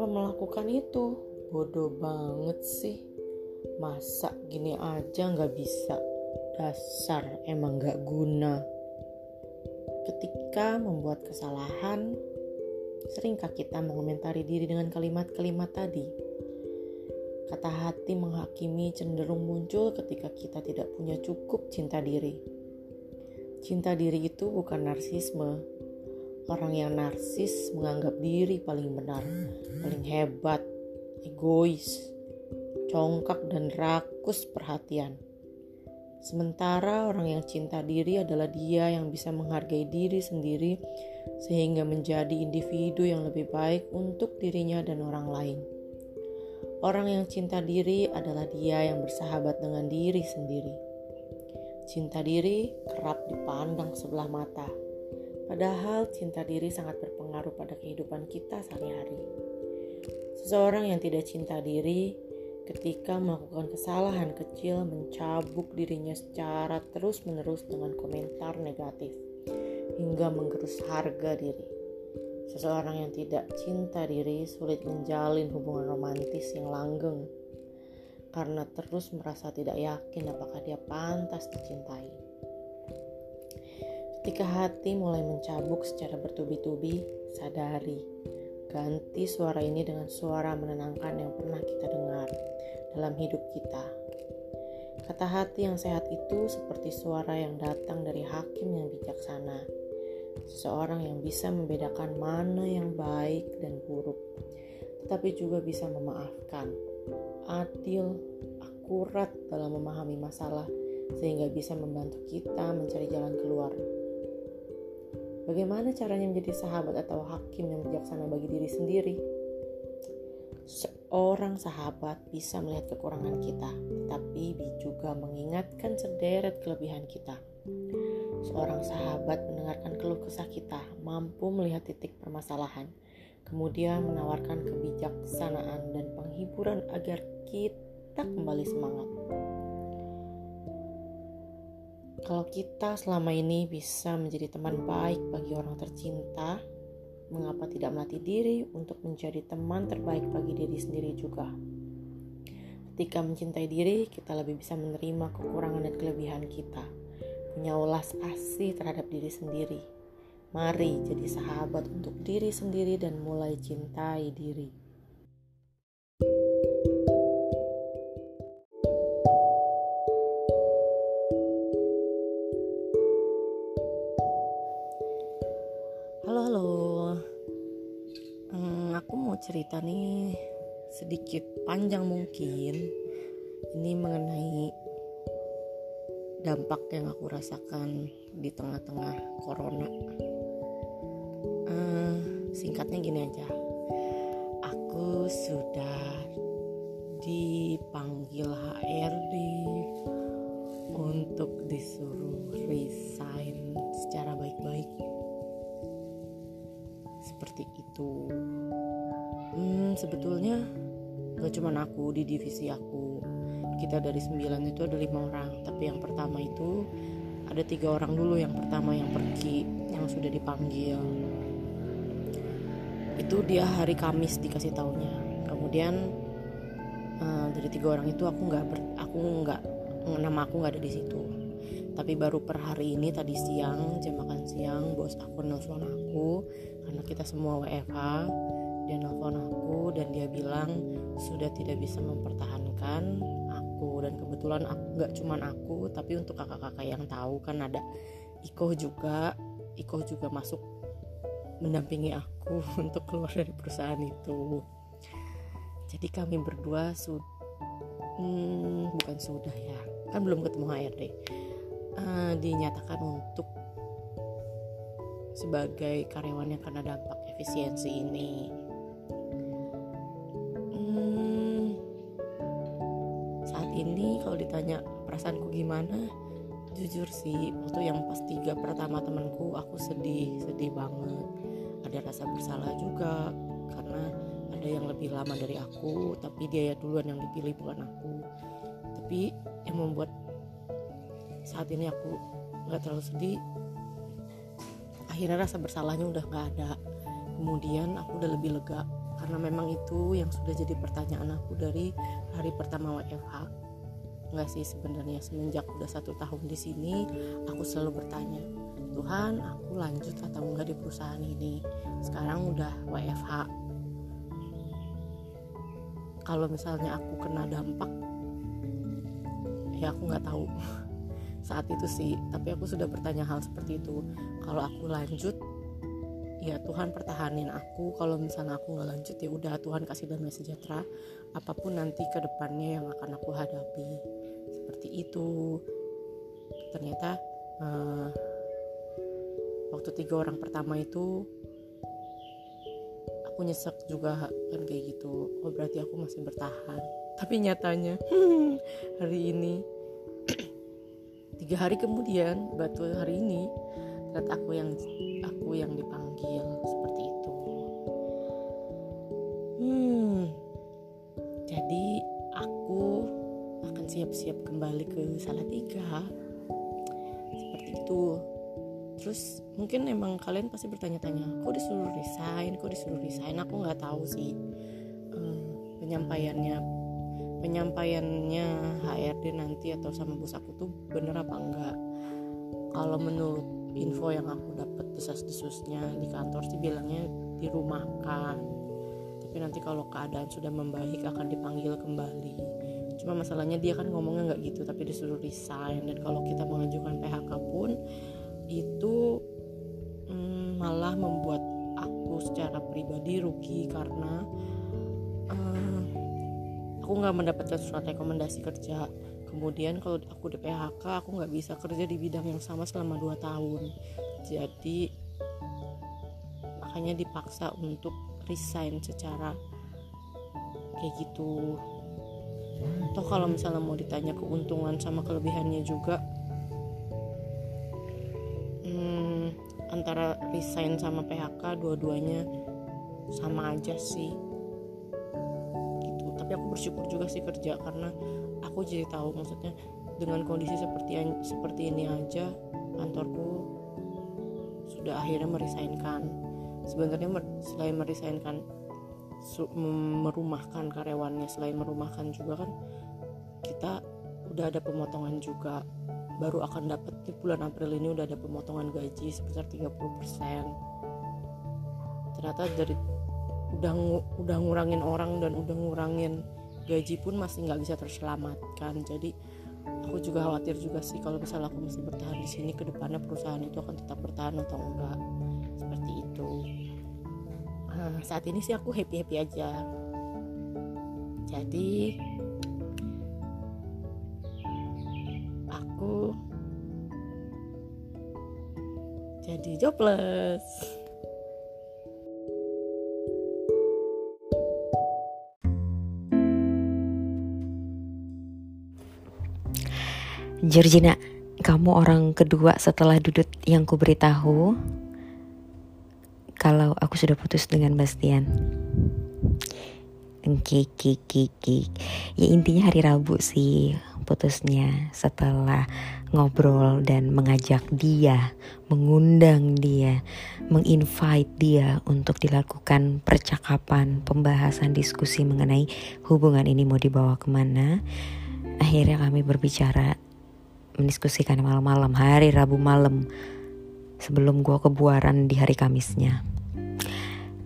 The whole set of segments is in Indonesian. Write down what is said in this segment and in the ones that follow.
kenapa melakukan itu? Bodoh banget sih. Masa gini aja nggak bisa? Dasar emang nggak guna. Ketika membuat kesalahan, seringkah kita mengomentari diri dengan kalimat-kalimat tadi? Kata hati menghakimi cenderung muncul ketika kita tidak punya cukup cinta diri. Cinta diri itu bukan narsisme, Orang yang narsis menganggap diri paling benar, paling hebat, egois, congkak dan rakus perhatian. Sementara orang yang cinta diri adalah dia yang bisa menghargai diri sendiri sehingga menjadi individu yang lebih baik untuk dirinya dan orang lain. Orang yang cinta diri adalah dia yang bersahabat dengan diri sendiri. Cinta diri kerap dipandang sebelah mata Padahal cinta diri sangat berpengaruh pada kehidupan kita sehari-hari. Seseorang yang tidak cinta diri ketika melakukan kesalahan kecil mencabuk dirinya secara terus-menerus dengan komentar negatif hingga menggerus harga diri. Seseorang yang tidak cinta diri sulit menjalin hubungan romantis yang langgeng karena terus merasa tidak yakin apakah dia pantas dicintai. Ketika hati mulai mencabuk secara bertubi-tubi, sadari. Ganti suara ini dengan suara menenangkan yang pernah kita dengar dalam hidup kita. Kata hati yang sehat itu seperti suara yang datang dari hakim yang bijaksana. Seseorang yang bisa membedakan mana yang baik dan buruk, tetapi juga bisa memaafkan, adil, akurat dalam memahami masalah, sehingga bisa membantu kita mencari jalan keluar Bagaimana caranya menjadi sahabat atau hakim yang bijaksana bagi diri sendiri? Seorang sahabat bisa melihat kekurangan kita, tetapi juga mengingatkan sederet kelebihan kita. Seorang sahabat mendengarkan keluh kesah kita, mampu melihat titik permasalahan, kemudian menawarkan kebijaksanaan dan penghiburan agar kita kembali semangat. Kalau kita selama ini bisa menjadi teman baik bagi orang tercinta, mengapa tidak melatih diri untuk menjadi teman terbaik bagi diri sendiri juga? Ketika mencintai diri, kita lebih bisa menerima kekurangan dan kelebihan kita, punya ulas asih terhadap diri sendiri. Mari jadi sahabat untuk diri sendiri dan mulai cintai diri. Cerita nih sedikit panjang mungkin ini mengenai dampak yang aku rasakan di tengah-tengah corona. Uh, singkatnya gini aja. Aku sudah dipanggil HRD untuk disuruh resign secara baik-baik. Seperti itu hmm, sebetulnya gak cuma aku di divisi aku. Kita dari sembilan itu ada lima orang tapi yang pertama itu ada tiga orang dulu yang pertama yang pergi yang sudah dipanggil. Itu dia hari Kamis dikasih tahunya kemudian uh, dari tiga orang itu aku nggak aku nggak nama aku nggak ada di situ. Tapi baru per hari ini tadi siang jam makan siang bos aku nelfon aku karena kita semua WFH dia nelfon aku dan dia bilang sudah tidak bisa mempertahankan aku. Dan kebetulan aku nggak cuman aku tapi untuk kakak-kakak yang tahu kan ada Iko juga. Iko juga masuk mendampingi aku untuk keluar dari perusahaan itu. Jadi kami berdua sudah hmm, bukan sudah ya kan belum ketemu HRD uh, eh, dinyatakan untuk sebagai karyawan yang kena dampak efisiensi ini gimana? Jujur sih waktu yang pas tiga pertama temanku aku sedih sedih banget. Ada rasa bersalah juga karena ada yang lebih lama dari aku tapi dia ya duluan yang dipilih bukan aku. Tapi yang membuat saat ini aku nggak terlalu sedih akhirnya rasa bersalahnya udah nggak ada. Kemudian aku udah lebih lega karena memang itu yang sudah jadi pertanyaan aku dari hari pertama WFH nggak sih sebenarnya semenjak udah satu tahun di sini aku selalu bertanya Tuhan aku lanjut atau enggak di perusahaan ini? Sekarang udah WFH kalau misalnya aku kena dampak ya aku nggak tahu. Saat itu sih tapi aku sudah bertanya hal seperti itu. Kalau aku lanjut ya Tuhan pertahanin aku. Kalau misalnya aku nggak lanjut ya udah Tuhan kasih damai sejahtera. Apa pun nanti ke depannya yang akan aku hadapi seperti itu. Ternyata uh, waktu tiga orang pertama itu aku nyesek juga kan kayak gitu. Oh berarti aku masih bertahan. Tapi nyatanya hari ini tiga hari kemudian batu hari ini ternyata aku yang aku yang dipanggil siap-siap kembali ke Salatiga. Seperti itu. Terus mungkin emang kalian pasti bertanya-tanya kok disuruh resign? Kok disuruh resign? Aku nggak tahu sih hmm, penyampaiannya penyampaiannya HRD nanti atau sama bos aku tuh bener apa enggak. Kalau menurut info yang aku dapat desas-desusnya di kantor sih bilangnya dirumahkan. Tapi nanti kalau keadaan sudah membaik akan dipanggil kembali cuma masalahnya dia kan ngomongnya nggak gitu tapi disuruh resign. Dan kalau kita mengajukan PHK pun itu hmm, malah membuat aku secara pribadi rugi karena uh, aku nggak mendapatkan surat rekomendasi kerja. Kemudian kalau aku di PHK aku nggak bisa kerja di bidang yang sama selama 2 tahun. Jadi makanya dipaksa untuk resign secara kayak gitu atau kalau misalnya mau ditanya keuntungan sama kelebihannya juga hmm, antara resign sama PHK dua-duanya sama aja sih. Gitu. Tapi aku bersyukur juga sih kerja karena aku jadi tahu maksudnya dengan kondisi seperti seperti ini aja kantorku sudah akhirnya meresainkan sebenarnya selain meresainkan merumahkan karyawannya selain merumahkan juga kan kita udah ada pemotongan juga. Baru akan dapat di bulan April ini udah ada pemotongan gaji sebesar 30% ternyata dari udah udah ngurangin orang dan udah ngurangin gaji pun masih nggak bisa terselamatkan. Jadi aku juga khawatir juga sih kalau misalnya aku masih bertahan di sini ke depannya perusahaan itu akan tetap bertahan atau enggak saat ini sih aku happy happy aja. Jadi aku jadi jobless. Georgina, kamu orang kedua setelah Dudut yang ku beritahu kalau aku sudah putus dengan Bastian. Kiki. Ya intinya hari Rabu sih putusnya setelah ngobrol dan mengajak dia, mengundang dia, menginvite dia untuk dilakukan percakapan, pembahasan, diskusi mengenai hubungan ini mau dibawa ke mana. Akhirnya kami berbicara mendiskusikan malam-malam hari Rabu malam sebelum gue kebuaran di hari Kamisnya.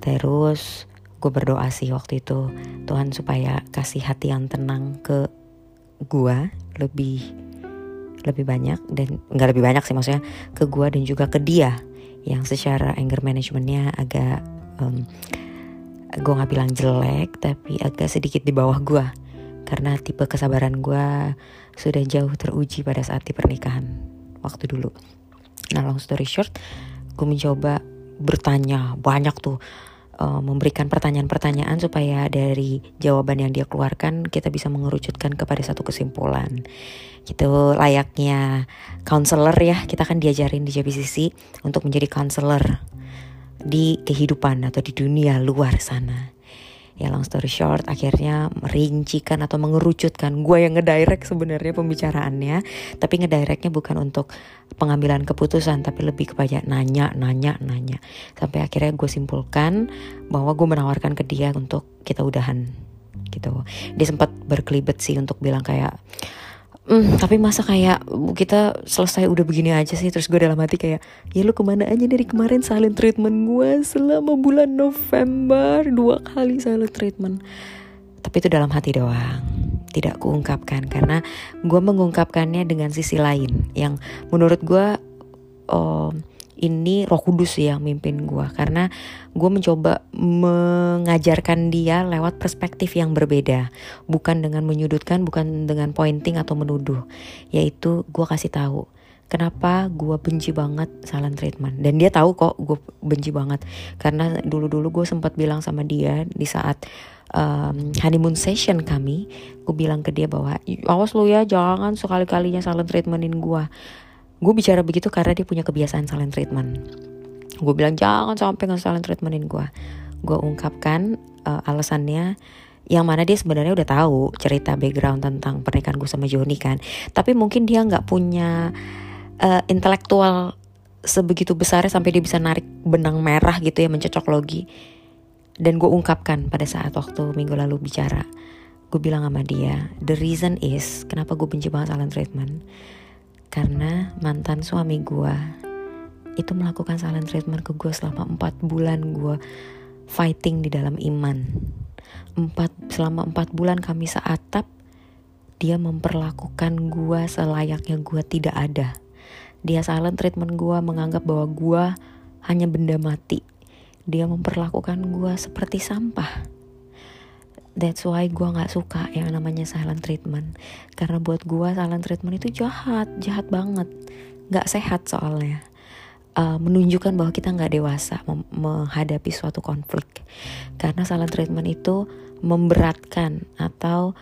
Terus gue berdoa sih waktu itu Tuhan supaya kasih hati yang tenang ke gue lebih lebih banyak dan nggak lebih banyak sih maksudnya ke gue dan juga ke dia yang secara anger managementnya agak um, gue nggak bilang jelek tapi agak sedikit di bawah gue karena tipe kesabaran gue sudah jauh teruji pada saat di pernikahan waktu dulu. Nah long story short, gue mencoba bertanya banyak tuh uh, memberikan pertanyaan-pertanyaan supaya dari jawaban yang dia keluarkan kita bisa mengerucutkan kepada satu kesimpulan. Gitu layaknya counselor ya, kita kan diajarin di JBCC untuk menjadi counselor di kehidupan atau di dunia luar sana. Ya long story short akhirnya merincikan atau mengerucutkan. Gue yang ngedirect sebenarnya pembicaraannya. Tapi ngedirectnya bukan untuk pengambilan keputusan tapi lebih kepada nanya nanya nanya. Sampai akhirnya gue simpulkan bahwa gue menawarkan ke dia untuk kita udahan gitu. Dia sempat berkelibet sih untuk bilang kayak Hmm, tapi masa kayak kita selesai udah begini aja sih Terus gue dalam hati kayak Ya lu ke mana aja dari kemarin silent treatment gue Selama bulan November Dua kali silent treatment. Tapi itu dalam hati doang Tidak kuungkapkan Karena gue mengungkapkannya dengan sisi lain Yang menurut gue oh, ini Roh Kudus yang mimpin gue karena gue mencoba mengajarkan dia lewat perspektif yang berbeda. Bukan dengan menyudutkan bukan dengan pointing atau menuduh. Yaitu gue kasih tahu kenapa gue benci banget silent treatment? Dan dia tahu kok gue benci banget. Karena dulu dulu gue sempat bilang sama dia di saat um, honeymoon session kami gue bilang ke dia bahwa awas lu ya jangan sekali kalinya silent treatmentin gue gue bicara begitu karena dia punya kebiasaan silent treatment. Gue bilang jangan sampai nggak silent treatmentin gue gue ungkapkan uh, alasannya yang mana dia sebenarnya udah tahu cerita background tentang pernikahan gue sama Joni kan. Tapi mungkin dia nggak punya uh, intelektual sebegitu besarnya sampai dia bisa narik benang merah gitu ya mencocok logi. Dan gue ungkapkan pada saat waktu minggu lalu bicara gue bilang sama dia the reason is kenapa gue benci banget silent treatment karena mantan suami gue itu melakukan silent treatment ke gue selama 4 bulan gue fighting di dalam iman. Empat, selama 4 bulan kami seatap, dia memperlakukan gue selayaknya gue tidak ada. Dia silent treatment gue menganggap bahwa gue hanya benda mati. Dia memperlakukan gue seperti sampah That's why gue gak suka yang namanya silent treatment. Karena buat gue silent treatment itu jahat Jahat banget. Gak sehat soalnya. Uh, Menunjukkan bahwa kita gak dewasa Menghadapi suatu konflik. Karena silent treatment itu Memberatkan Atau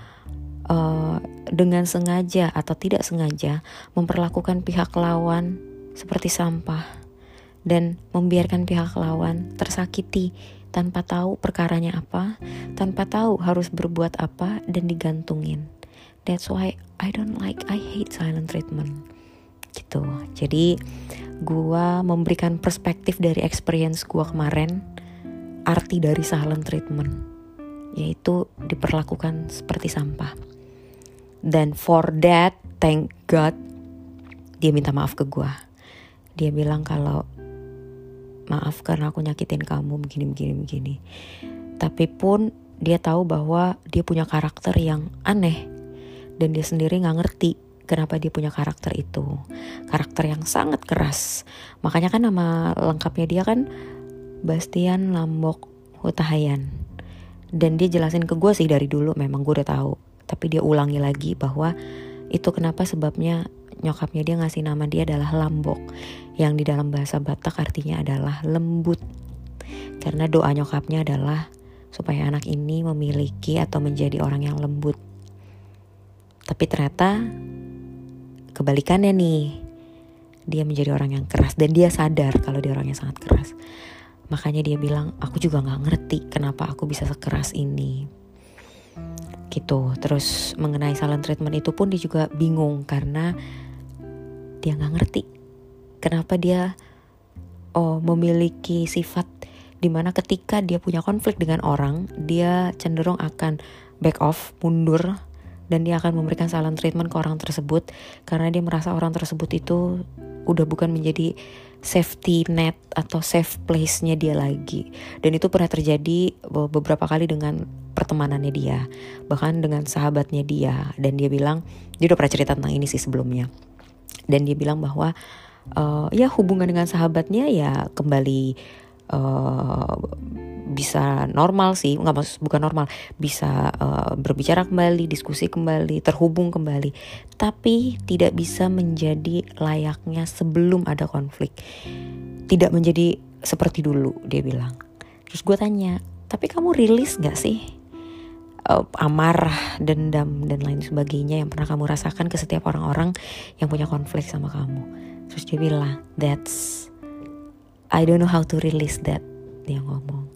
uh, Dengan sengaja atau tidak sengaja Memperlakukan pihak lawan Seperti sampah Dan membiarkan pihak lawan tersakiti tanpa tahu perkaranya apa, tanpa tahu harus berbuat apa dan digantungin. That's why I don't like, I hate silent treatment. Gitu. Jadi gua memberikan perspektif dari experience gua kemarin, arti dari silent treatment, yaitu diperlakukan seperti sampah. Dan for that, thank God, dia minta maaf ke gua. Dia bilang kalau maaf karena aku nyakitin kamu begini begini begini. Tapi pun dia tahu bahwa dia punya karakter yang aneh. Dan dia sendiri nggak ngerti kenapa dia punya karakter itu. Karakter yang sangat keras. Makanya kan nama lengkapnya dia kan Bastian Lambok Hutahayan. Dan dia jelasin ke gue sih dari dulu memang gue udah tahu. Tapi dia ulangi lagi bahwa itu kenapa sebabnya nyokapnya dia ngasih nama dia adalah Lambok yang di dalam bahasa Batak artinya adalah lembut. Karena doa nyokapnya adalah supaya anak ini memiliki atau menjadi orang yang lembut. Tapi ternyata kebalikannya nih dia menjadi orang yang keras dan dia sadar kalau dia orang yang sangat keras. Makanya dia bilang aku juga nggak ngerti kenapa aku bisa sekeras ini. Gitu. Terus mengenai silent treatment itu pun dia juga bingung karena dia nggak ngerti kenapa dia oh memiliki sifat di mana ketika dia punya konflik dengan orang dia cenderung akan back off mundur dan dia akan memberikan silent treatment ke orang tersebut karena dia merasa orang tersebut itu udah bukan menjadi safety net atau safe place-nya dia lagi. Dan itu pernah terjadi beberapa kali dengan pertemanannya dia, bahkan dengan sahabatnya dia. Dan dia bilang, dia udah pernah cerita tentang ini sih sebelumnya dan dia bilang bahwa uh, ya hubungan dengan sahabatnya ya kembali uh, bisa normal sih. Nggak maksud bukan normal. Bisa uh, berbicara kembali diskusi kembali terhubung kembali. Tapi tidak bisa menjadi layaknya sebelum ada konflik. Tidak menjadi seperti dulu dia bilang. Terus gue tanya tapi kamu rilis nggak sih uh, amarah, dendam dan lain sebagainya yang pernah kamu rasakan ke setiap orang-orang yang punya konflik sama kamu. Terus dia bilang, that's I don't know how to release that. Dia ngomong.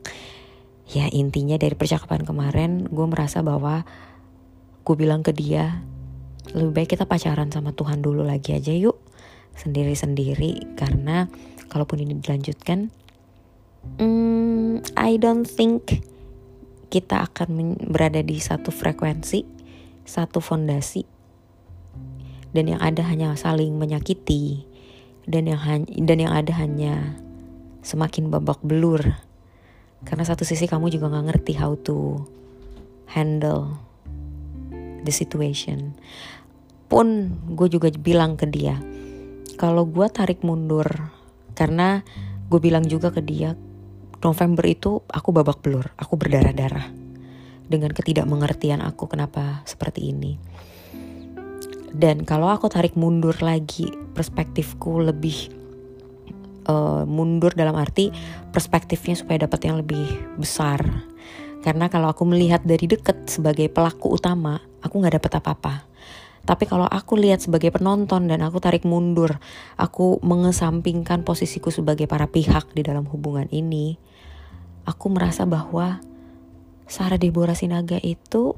ya intinya dari percakapan kemarin gue merasa bahwa gue bilang ke dia lebih baik kita pacaran sama Tuhan dulu lagi aja yuk sendiri-sendiri karena kalaupun ini dilanjutkan hmm, I don't think kita akan berada di satu frekuensi satu fondasi dan yang ada hanya saling menyakiti dan yang dan yang ada hanya semakin babak belur. Karena satu sisi kamu juga nggak ngerti how to handle the situation. Pun gue juga bilang ke dia kalau gue tarik mundur karena gue bilang juga ke dia November itu aku babak belur aku berdarah-darah dengan ketidakmengertian aku kenapa seperti ini. Dan kalau aku tarik mundur lagi perspektifku lebih uh, mundur dalam arti perspektifnya supaya dapat yang lebih besar. Karena kalau aku melihat dari dekat sebagai pelaku utama aku nggak dapat apa-apa tapi kalau aku lihat sebagai penonton dan aku tarik mundur, aku mengesampingkan posisiku sebagai para pihak di dalam hubungan ini, aku merasa bahwa Sarah Deborah Sinaga itu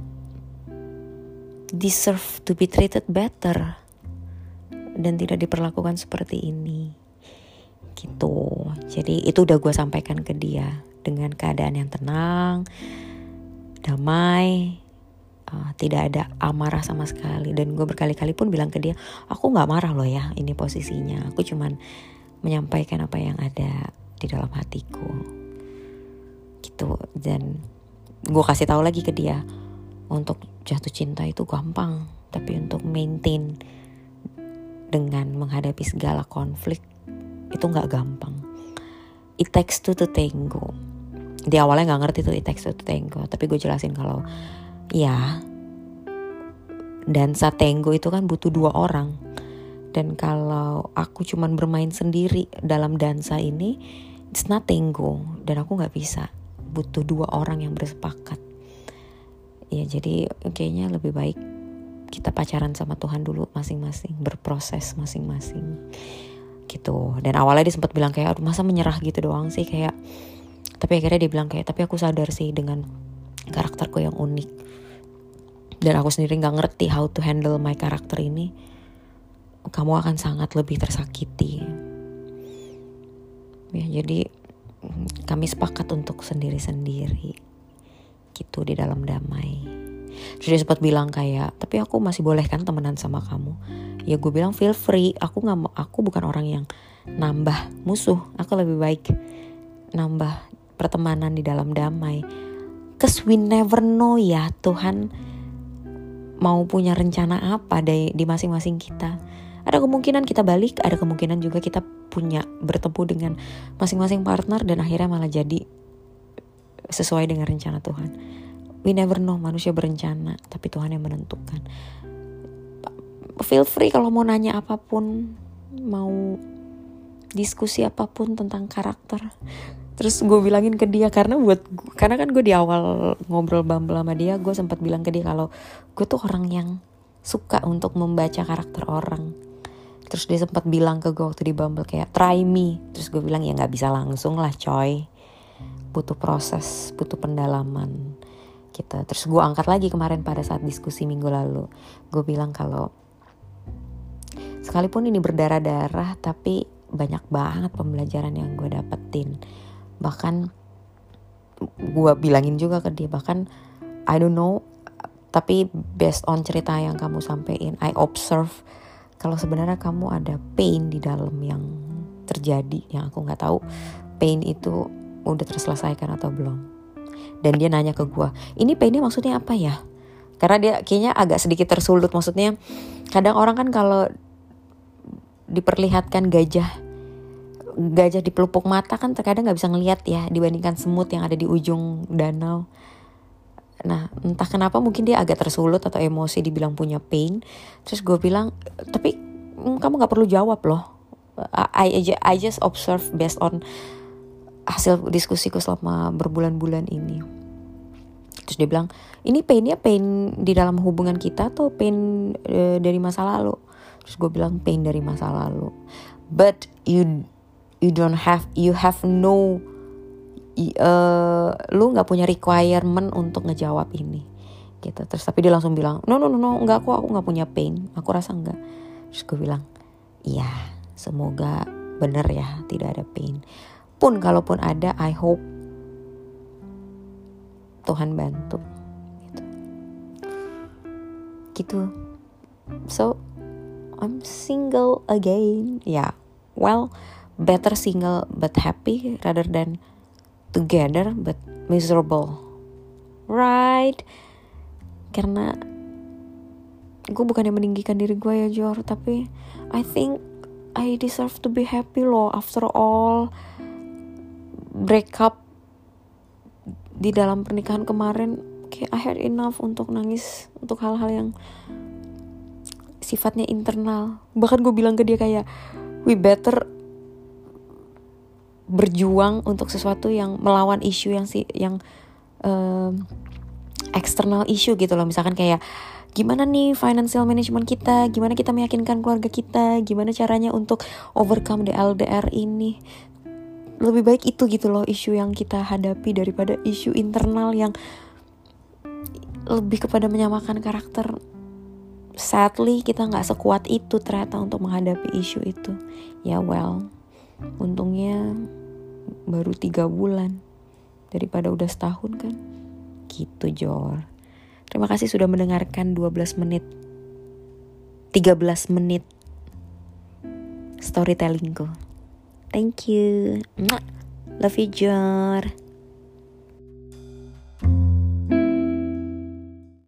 deserve to be treated better dan tidak diperlakukan seperti ini. Gitu. Jadi itu udah gue sampaikan ke dia dengan keadaan yang tenang damai uh, tidak ada amarah sama sekali. Dan gue berkali-kali pun bilang ke dia aku nggak marah loh ya ini posisinya. Aku cuman menyampaikan apa yang ada di dalam hatiku. Gitu. Dan gue kasih tahu lagi ke dia untuk jatuh cinta itu gampang tapi untuk maintain dengan menghadapi segala konflik itu nggak gampang. It takes two to tango. Di awalnya nggak ngerti tuh it takes two to tango tapi gue jelasin kalau ya dansa tango itu kan butuh dua orang. Dan kalau aku cuman bermain sendiri dalam dansa ini it's not tango dan aku nggak bisa. Butuh dua orang yang bersepakat. Ya jadi kayaknya lebih baik kita pacaran sama Tuhan dulu masing-masing berproses masing-masing. Gitu. Dan awalnya dia sempat bilang kayak masa menyerah gitu doang sih? Kayak tapi akhirnya dia bilang kayak tapi aku sadar sih dengan karakterku yang unik. Dan aku sendiri nggak ngerti how to handle my karakter ini. Kamu akan sangat lebih tersakiti. Ya jadi kami sepakat untuk sendiri-sendiri. Gitu di dalam damai. Dia sempat bilang kayak tapi aku masih boleh kan temenan sama kamu? Ya gue bilang feel free. Aku nggak aku bukan orang yang nambah musuh. Aku lebih baik nambah pertemanan di dalam damai cause we never know ya Tuhan mau punya rencana apa di, di masing-masing kita. Ada kemungkinan kita balik ada kemungkinan juga kita punya bertemu dengan masing-masing partner dan akhirnya malah jadi sesuai dengan rencana Tuhan. We never know manusia berencana tapi Tuhan yang menentukan. Feel free kalau mau nanya apa pun mau diskusi apa pun tentang karakter terus gue bilangin ke dia karena buat karena kan gue di awal ngobrol bumble sama dia gue sempat bilang ke dia kalau gue tuh orang yang suka untuk membaca karakter orang. Terus dia sempat bilang ke gue waktu di bumble kayak try me. Terus gue bilang ya nggak bisa langsung lah coy. Butuh proses butuh pendalaman. Kita terus gue angkat lagi kemarin pada saat diskusi minggu lalu. Gue bilang kalau sekalipun ini berdarah-darah tapi banyak banget pembelajaran yang gue dapetin bahkan gue bilangin juga ke dia bahkan I don't know tapi based on cerita yang kamu sampaikan I observe kalau sebenarnya kamu ada pain di dalam yang terjadi yang aku nggak tahu pain itu udah terselesaikan atau belum. Dan dia nanya ke gue ini painnya maksudnya apa ya? Karena dia kayaknya agak sedikit tersulut maksudnya kadang orang kan kalau diperlihatkan gajah gajah di pelupuk mata kan terkadang nggak bisa ngelihat ya dibandingkan semut yang ada di ujung danau. Nah entah kenapa mungkin dia agak tersulut atau emosi dibilang punya pain. Terus gue bilang tapi mm, kamu nggak perlu jawab loh. I, I, I just observe based on hasil diskusiku selama berbulan-bulan ini. Terus dia bilang ini painnya pain di dalam hubungan kita atau pain e, dari masa lalu? Terus gue bilang pain dari masa lalu. But you you don't have you have no uh, lu nggak punya requirement untuk ngejawab ini gitu. Terus tapi dia langsung bilang no no no no nggak aku aku nggak punya pain. Aku rasa nggak. Terus gue bilang iya semoga bener ya tidak ada pain. Pun kalaupun ada I hope Tuhan bantu gitu. Gitu. So I'm single again. Ya yeah. well better single but happy rather than together but miserable. Right? Karena gue bukan yang meninggikan diri gue ya Jor tapi I think I deserve to be happy loh after all breakup di dalam pernikahan kemarin. Kayak I had enough untuk nangis untuk hal-hal yang sifatnya internal. Bahkan gue bilang ke dia kayak we better berjuang untuk sesuatu yang melawan isu yang si yang um, eksternal issue gitu loh. Misalkan kayak gimana nih financial management kita? Gimana kita meyakinkan keluarga kita? Gimana caranya untuk overcome the LDR ini? Lebih baik itu gitu loh isu yang kita hadapi daripada isu internal yang lebih kepada menyamakan karakter. Sadly kita nggak sekuat itu ternyata untuk menghadapi isu itu. Ya well untungnya baru tiga bulan daripada udah setahun kan? Gitu Jor. Terima kasih sudah mendengarkan 12 menit 13 menit storytellingku thank you. Love you Jor